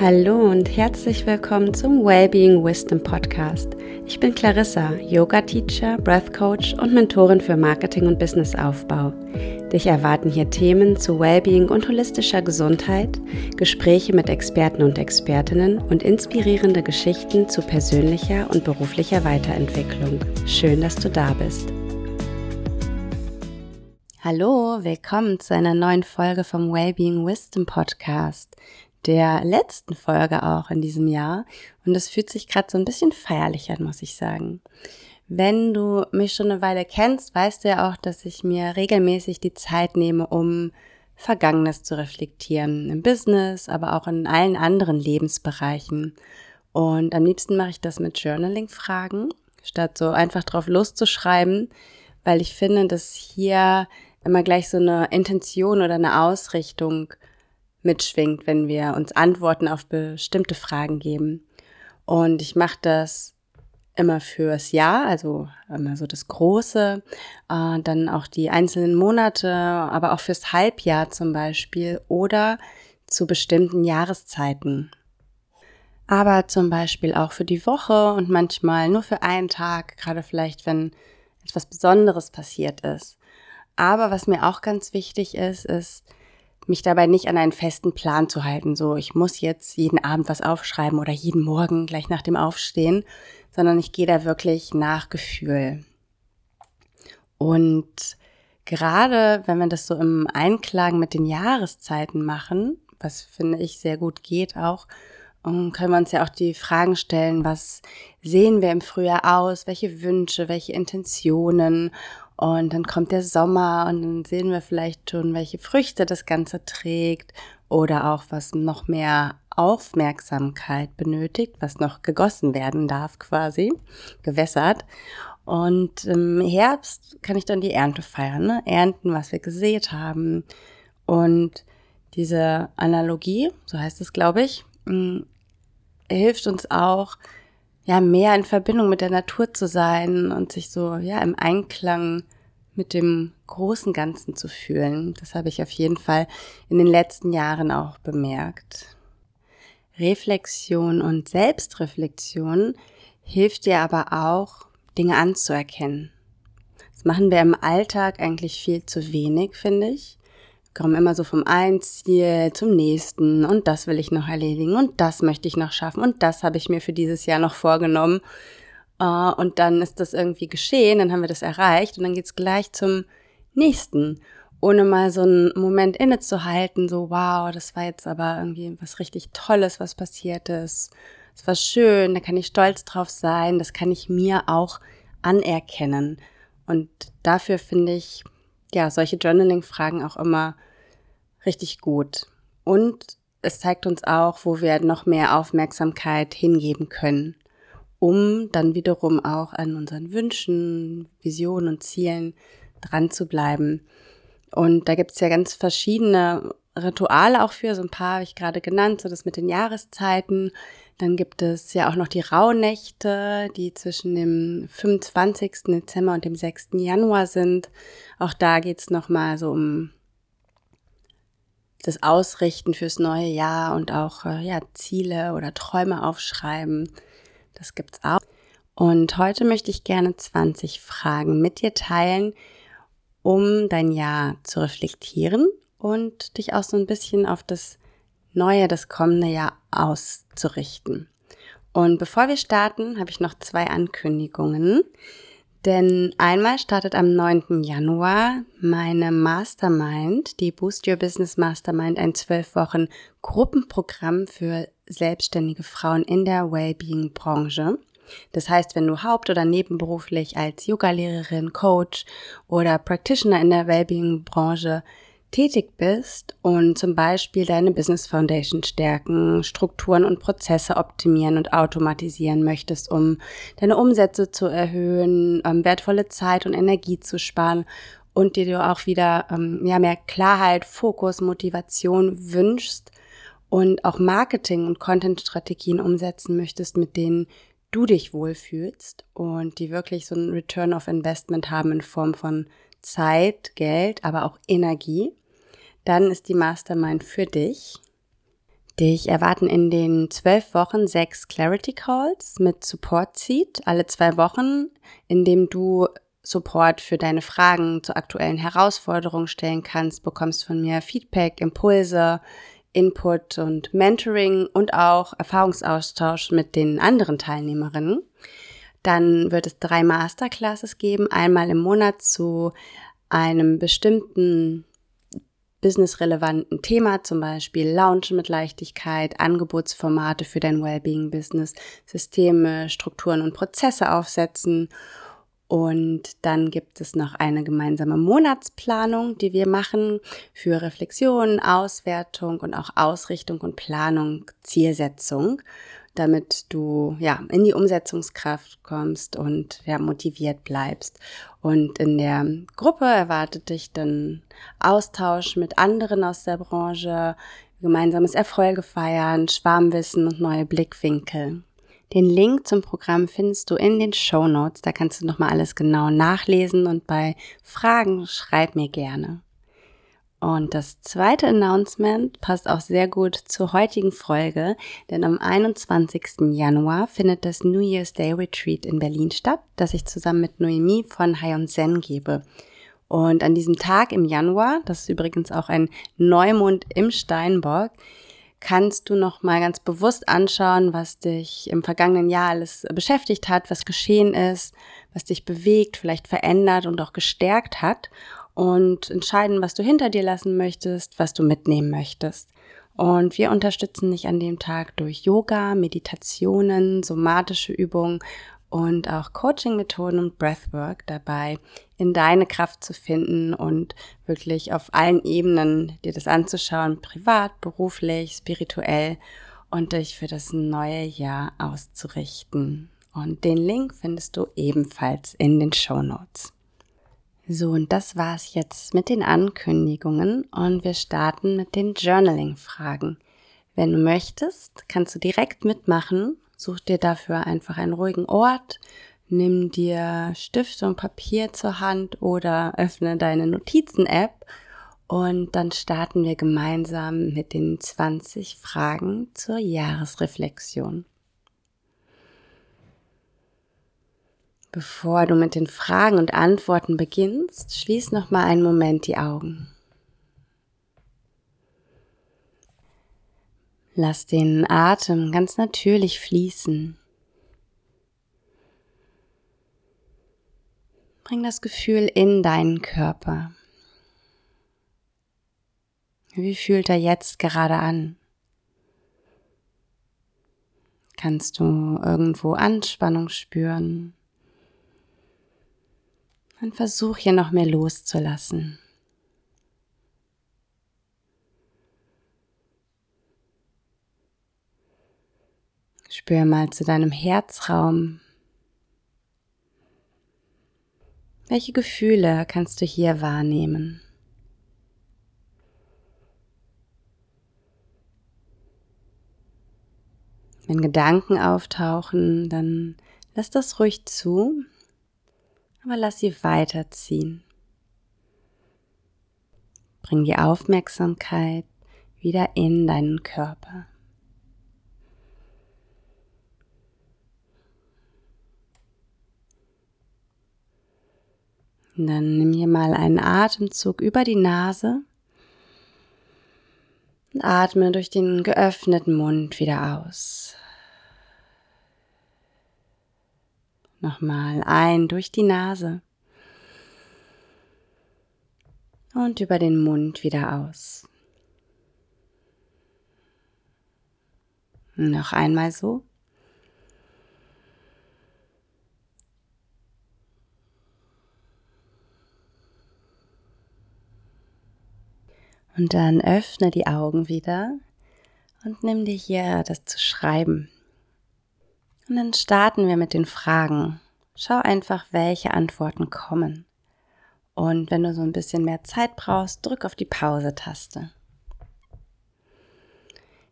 Hallo und herzlich willkommen zum Wellbeing Wisdom Podcast. Ich bin Clarissa, Yoga Teacher, Breath Coach und Mentorin für Marketing und Businessaufbau. Dich erwarten hier Themen zu Wellbeing und holistischer Gesundheit, Gespräche mit Experten und Expertinnen und inspirierende Geschichten zu persönlicher und beruflicher Weiterentwicklung. Schön, dass du da bist. Hallo, willkommen zu einer neuen Folge vom Wellbeing Wisdom Podcast der letzten Folge auch in diesem Jahr. Und es fühlt sich gerade so ein bisschen feierlich an, muss ich sagen. Wenn du mich schon eine Weile kennst, weißt du ja auch, dass ich mir regelmäßig die Zeit nehme, um Vergangenes zu reflektieren. Im Business, aber auch in allen anderen Lebensbereichen. Und am liebsten mache ich das mit Journaling-Fragen, statt so einfach drauf loszuschreiben, weil ich finde, dass hier immer gleich so eine Intention oder eine Ausrichtung mitschwingt, wenn wir uns Antworten auf bestimmte Fragen geben. Und ich mache das immer fürs Jahr, also immer so das Große, äh, dann auch die einzelnen Monate, aber auch fürs Halbjahr zum Beispiel oder zu bestimmten Jahreszeiten. Aber zum Beispiel auch für die Woche und manchmal nur für einen Tag, gerade vielleicht, wenn etwas Besonderes passiert ist. Aber was mir auch ganz wichtig ist, ist, mich dabei nicht an einen festen Plan zu halten, so ich muss jetzt jeden Abend was aufschreiben oder jeden Morgen gleich nach dem Aufstehen, sondern ich gehe da wirklich nach Gefühl. Und gerade wenn wir das so im Einklang mit den Jahreszeiten machen, was finde ich sehr gut geht auch, können wir uns ja auch die Fragen stellen, was sehen wir im Frühjahr aus, welche Wünsche, welche Intentionen und dann kommt der Sommer und dann sehen wir vielleicht schon, welche Früchte das Ganze trägt oder auch was noch mehr Aufmerksamkeit benötigt, was noch gegossen werden darf quasi, gewässert. Und im Herbst kann ich dann die Ernte feiern, ne? ernten, was wir gesät haben. Und diese Analogie, so heißt es, glaube ich, mm, hilft uns auch, ja, mehr in Verbindung mit der Natur zu sein und sich so, ja, im Einklang mit dem großen Ganzen zu fühlen. Das habe ich auf jeden Fall in den letzten Jahren auch bemerkt. Reflexion und Selbstreflexion hilft dir aber auch, Dinge anzuerkennen. Das machen wir im Alltag eigentlich viel zu wenig, finde ich komme immer so vom einen Ziel zum nächsten und das will ich noch erledigen und das möchte ich noch schaffen und das habe ich mir für dieses Jahr noch vorgenommen. Uh, und dann ist das irgendwie geschehen, dann haben wir das erreicht und dann geht's gleich zum nächsten, ohne mal so einen Moment innezuhalten, so wow, das war jetzt aber irgendwie was richtig Tolles, was passiert ist. Es war schön, da kann ich stolz drauf sein, das kann ich mir auch anerkennen. Und dafür finde ich, ja, solche Journaling-Fragen auch immer richtig gut. Und es zeigt uns auch, wo wir noch mehr Aufmerksamkeit hingeben können, um dann wiederum auch an unseren Wünschen, Visionen und Zielen dran zu bleiben. Und da gibt es ja ganz verschiedene Rituale auch für, so ein paar habe ich gerade genannt, so das mit den Jahreszeiten. Dann gibt es ja auch noch die Rauhnächte, die zwischen dem 25. Dezember und dem 6. Januar sind. Auch da geht es nochmal so um das Ausrichten fürs neue Jahr und auch äh, ja, Ziele oder Träume aufschreiben. Das gibt's auch. Und heute möchte ich gerne 20 Fragen mit dir teilen, um dein Jahr zu reflektieren und dich auch so ein bisschen auf das neue, das kommende Jahr auszurichten. Und bevor wir starten, habe ich noch zwei Ankündigungen. Denn einmal startet am 9. Januar meine Mastermind, die Boost Your Business Mastermind, ein zwölf Wochen Gruppenprogramm für selbstständige Frauen in der Wellbeing-Branche. Das heißt, wenn du haupt- oder nebenberuflich als Yogalehrerin, Coach oder Practitioner in der Wellbeing-Branche tätig bist und zum Beispiel deine Business Foundation stärken, Strukturen und Prozesse optimieren und automatisieren möchtest, um deine Umsätze zu erhöhen, ähm, wertvolle Zeit und Energie zu sparen und dir du auch wieder ähm, ja, mehr Klarheit, Fokus, Motivation wünschst und auch Marketing- und Content-Strategien umsetzen möchtest, mit denen du dich wohlfühlst und die wirklich so einen Return of Investment haben in Form von Zeit, Geld, aber auch Energie, dann ist die Mastermind für dich. Dich erwarten in den zwölf Wochen sechs Clarity Calls mit Support Seat alle zwei Wochen, in dem du Support für deine Fragen zu aktuellen Herausforderungen stellen kannst, bekommst von mir Feedback, Impulse, Input und Mentoring und auch Erfahrungsaustausch mit den anderen Teilnehmerinnen. Dann wird es drei Masterclasses geben, einmal im Monat zu einem bestimmten businessrelevanten Thema, zum Beispiel Launchen mit Leichtigkeit, Angebotsformate für dein Wellbeing-Business, Systeme, Strukturen und Prozesse aufsetzen und dann gibt es noch eine gemeinsame Monatsplanung, die wir machen für Reflexion, Auswertung und auch Ausrichtung und Planung, Zielsetzung, damit du ja in die Umsetzungskraft kommst und ja motiviert bleibst. Und in der Gruppe erwartet dich dann Austausch mit anderen aus der Branche, gemeinsames Erfolge feiern, Schwarmwissen und neue Blickwinkel. Den Link zum Programm findest du in den Show Notes. Da kannst du nochmal alles genau nachlesen und bei Fragen schreib mir gerne. Und das zweite Announcement passt auch sehr gut zur heutigen Folge, denn am 21. Januar findet das New Year's Day Retreat in Berlin statt, das ich zusammen mit Noemi von Hai und Zen gebe. Und an diesem Tag im Januar, das ist übrigens auch ein Neumond im Steinbock, kannst du noch mal ganz bewusst anschauen, was dich im vergangenen Jahr alles beschäftigt hat, was geschehen ist, was dich bewegt, vielleicht verändert und auch gestärkt hat und entscheiden, was du hinter dir lassen möchtest, was du mitnehmen möchtest. Und wir unterstützen dich an dem Tag durch Yoga, Meditationen, somatische Übungen und auch Coaching-Methoden und Breathwork dabei, in deine Kraft zu finden und wirklich auf allen Ebenen dir das anzuschauen, privat, beruflich, spirituell und dich für das neue Jahr auszurichten. Und den Link findest du ebenfalls in den Show Notes. So, und das war's jetzt mit den Ankündigungen und wir starten mit den Journaling-Fragen. Wenn du möchtest, kannst du direkt mitmachen Such dir dafür einfach einen ruhigen Ort, nimm dir Stift und Papier zur Hand oder öffne deine Notizen-App und dann starten wir gemeinsam mit den 20 Fragen zur Jahresreflexion. Bevor du mit den Fragen und Antworten beginnst, schließ noch mal einen Moment die Augen. Lass den Atem ganz natürlich fließen. Bring das Gefühl in deinen Körper. Wie fühlt er jetzt gerade an? Kannst du irgendwo Anspannung spüren? Und versuch hier noch mehr loszulassen. Spür mal zu deinem Herzraum. Welche Gefühle kannst du hier wahrnehmen? Wenn Gedanken auftauchen, dann lass das ruhig zu, aber lass sie weiterziehen. Bring die Aufmerksamkeit wieder in deinen Körper. Dann nimm hier mal einen Atemzug über die Nase und atme durch den geöffneten Mund wieder aus. Nochmal ein durch die Nase und über den Mund wieder aus. Noch einmal so. Und dann öffne die Augen wieder und nimm dir hier das zu schreiben. Und dann starten wir mit den Fragen. Schau einfach, welche Antworten kommen. Und wenn du so ein bisschen mehr Zeit brauchst, drück auf die Pause-Taste.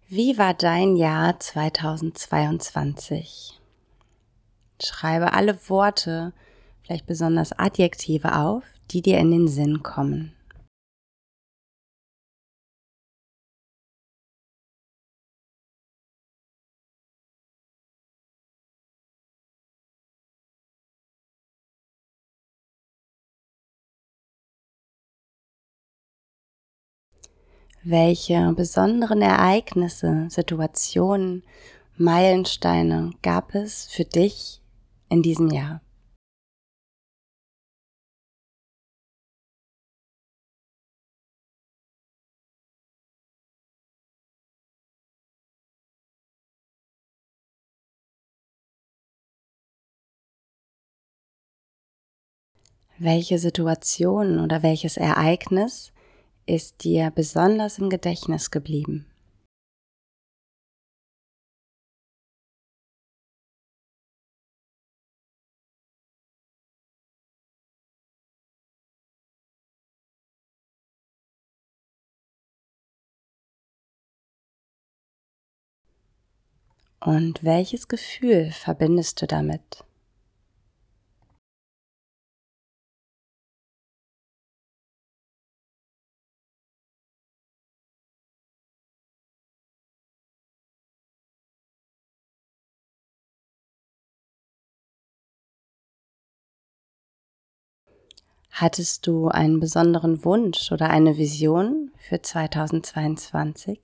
Wie war dein Jahr 2022? Schreibe alle Worte, vielleicht besonders Adjektive auf, die dir in den Sinn kommen. Welche besonderen Ereignisse, Situationen, Meilensteine gab es für dich in diesem Jahr? Welche Situation oder welches Ereignis ist dir besonders im Gedächtnis geblieben? Und welches Gefühl verbindest du damit? Hattest du einen besonderen Wunsch oder eine Vision für 2022?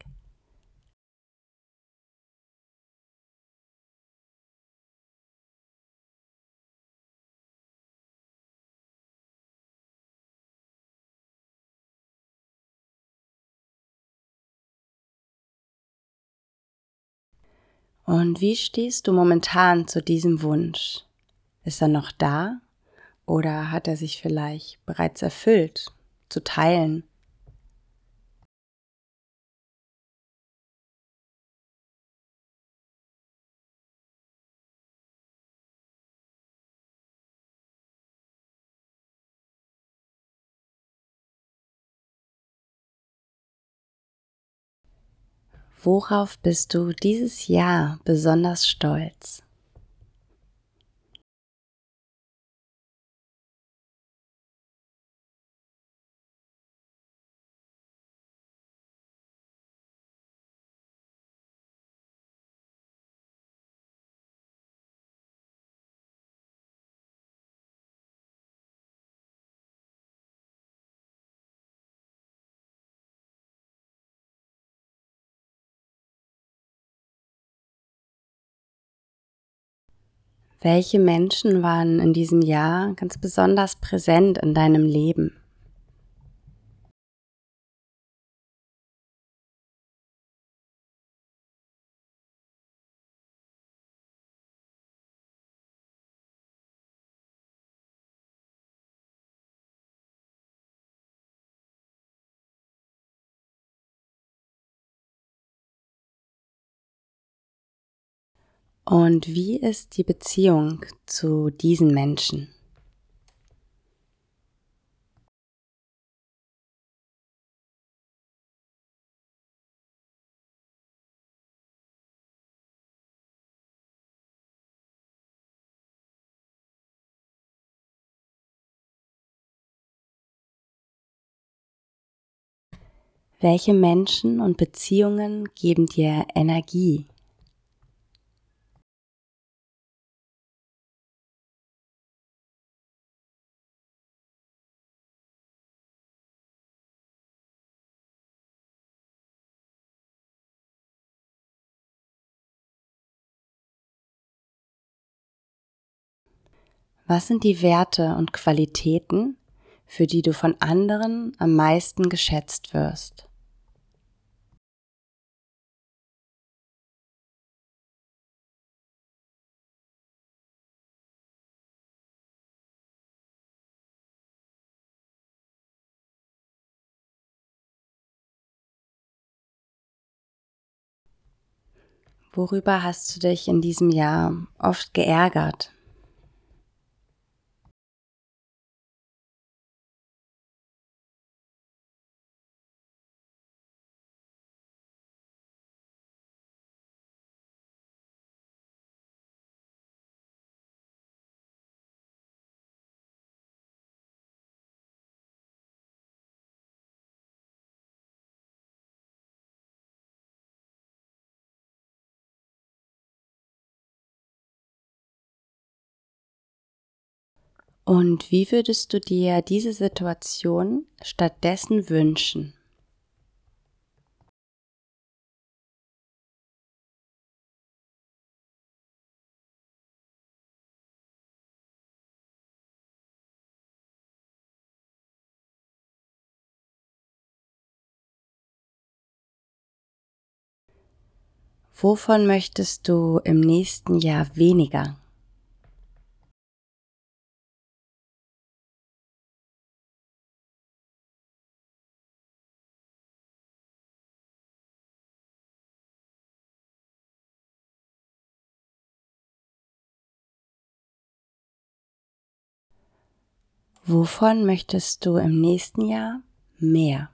Und wie stehst du momentan zu diesem Wunsch? Ist er noch da oder hat er sich vielleicht bereits erfüllt, zu teilen? Worauf bist du dieses Jahr besonders stolz? Welche Menschen waren in diesem Jahr ganz besonders präsent in deinem Leben? Und wie ist die Beziehung zu diesen Menschen? Welche Menschen und Beziehungen geben dir Energie? Was sind die Werte und Qualitäten, für die du von anderen am meisten geschätzt wirst? Worüber hast du dich in diesem Jahr oft geärgert? Und wie würdest du dir diese Situation stattdessen wünschen? Wovon möchtest du im nächsten Jahr weniger? Wovon möchtest du im nächsten Jahr mehr?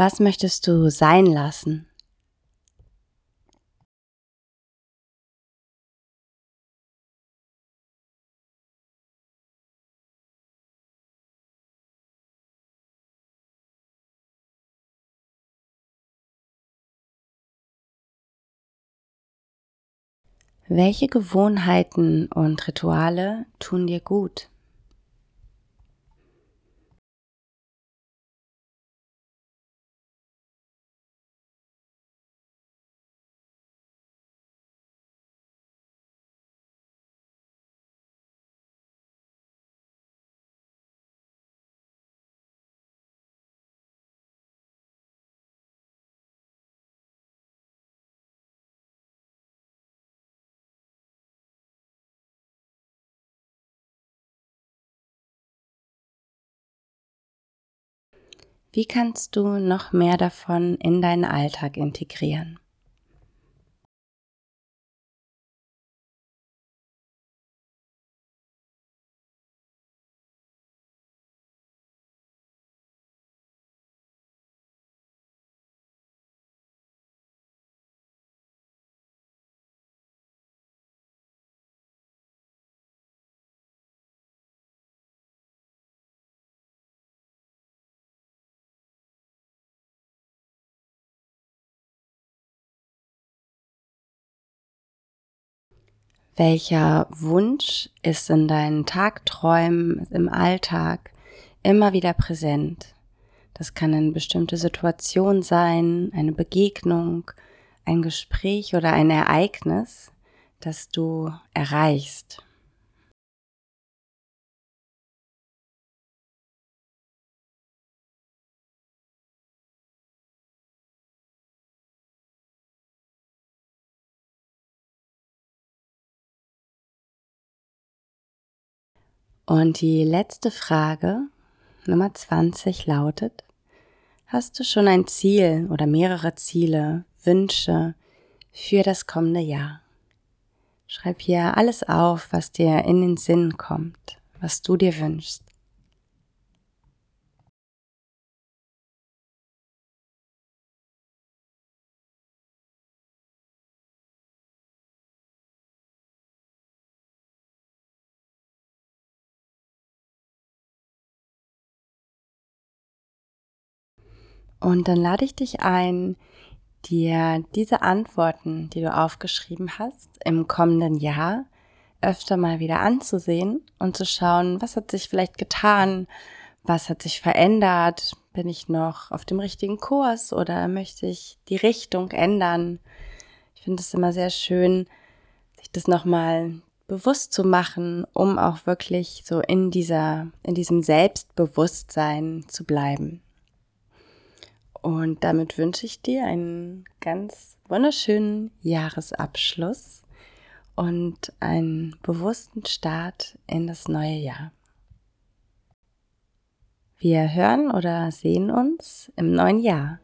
Was möchtest du sein lassen? Welche Gewohnheiten und Rituale tun dir gut? Wie kannst du noch mehr davon in deinen Alltag integrieren? Welcher Wunsch ist in deinen Tagträumen im Alltag immer wieder präsent? Das kann eine bestimmte Situation sein, eine Begegnung, ein Gespräch oder ein Ereignis, das du erreichst. Und die letzte Frage, Nummer 20, lautet, hast du schon ein Ziel oder mehrere Ziele, Wünsche für das kommende Jahr? Schreib hier alles auf, was dir in den Sinn kommt, was du dir wünschst. Und dann lade ich dich ein, dir diese Antworten, die du aufgeschrieben hast, im kommenden Jahr öfter mal wieder anzusehen und zu schauen, was hat sich vielleicht getan, was hat sich verändert, bin ich noch auf dem richtigen Kurs oder möchte ich die Richtung ändern? Ich finde es immer sehr schön, sich das nochmal bewusst zu machen, um auch wirklich so in dieser, in diesem Selbstbewusstsein zu bleiben. Und damit wünsche ich dir einen ganz wunderschönen Jahresabschluss und einen bewussten Start in das neue Jahr. Wir hören oder sehen uns im neuen Jahr.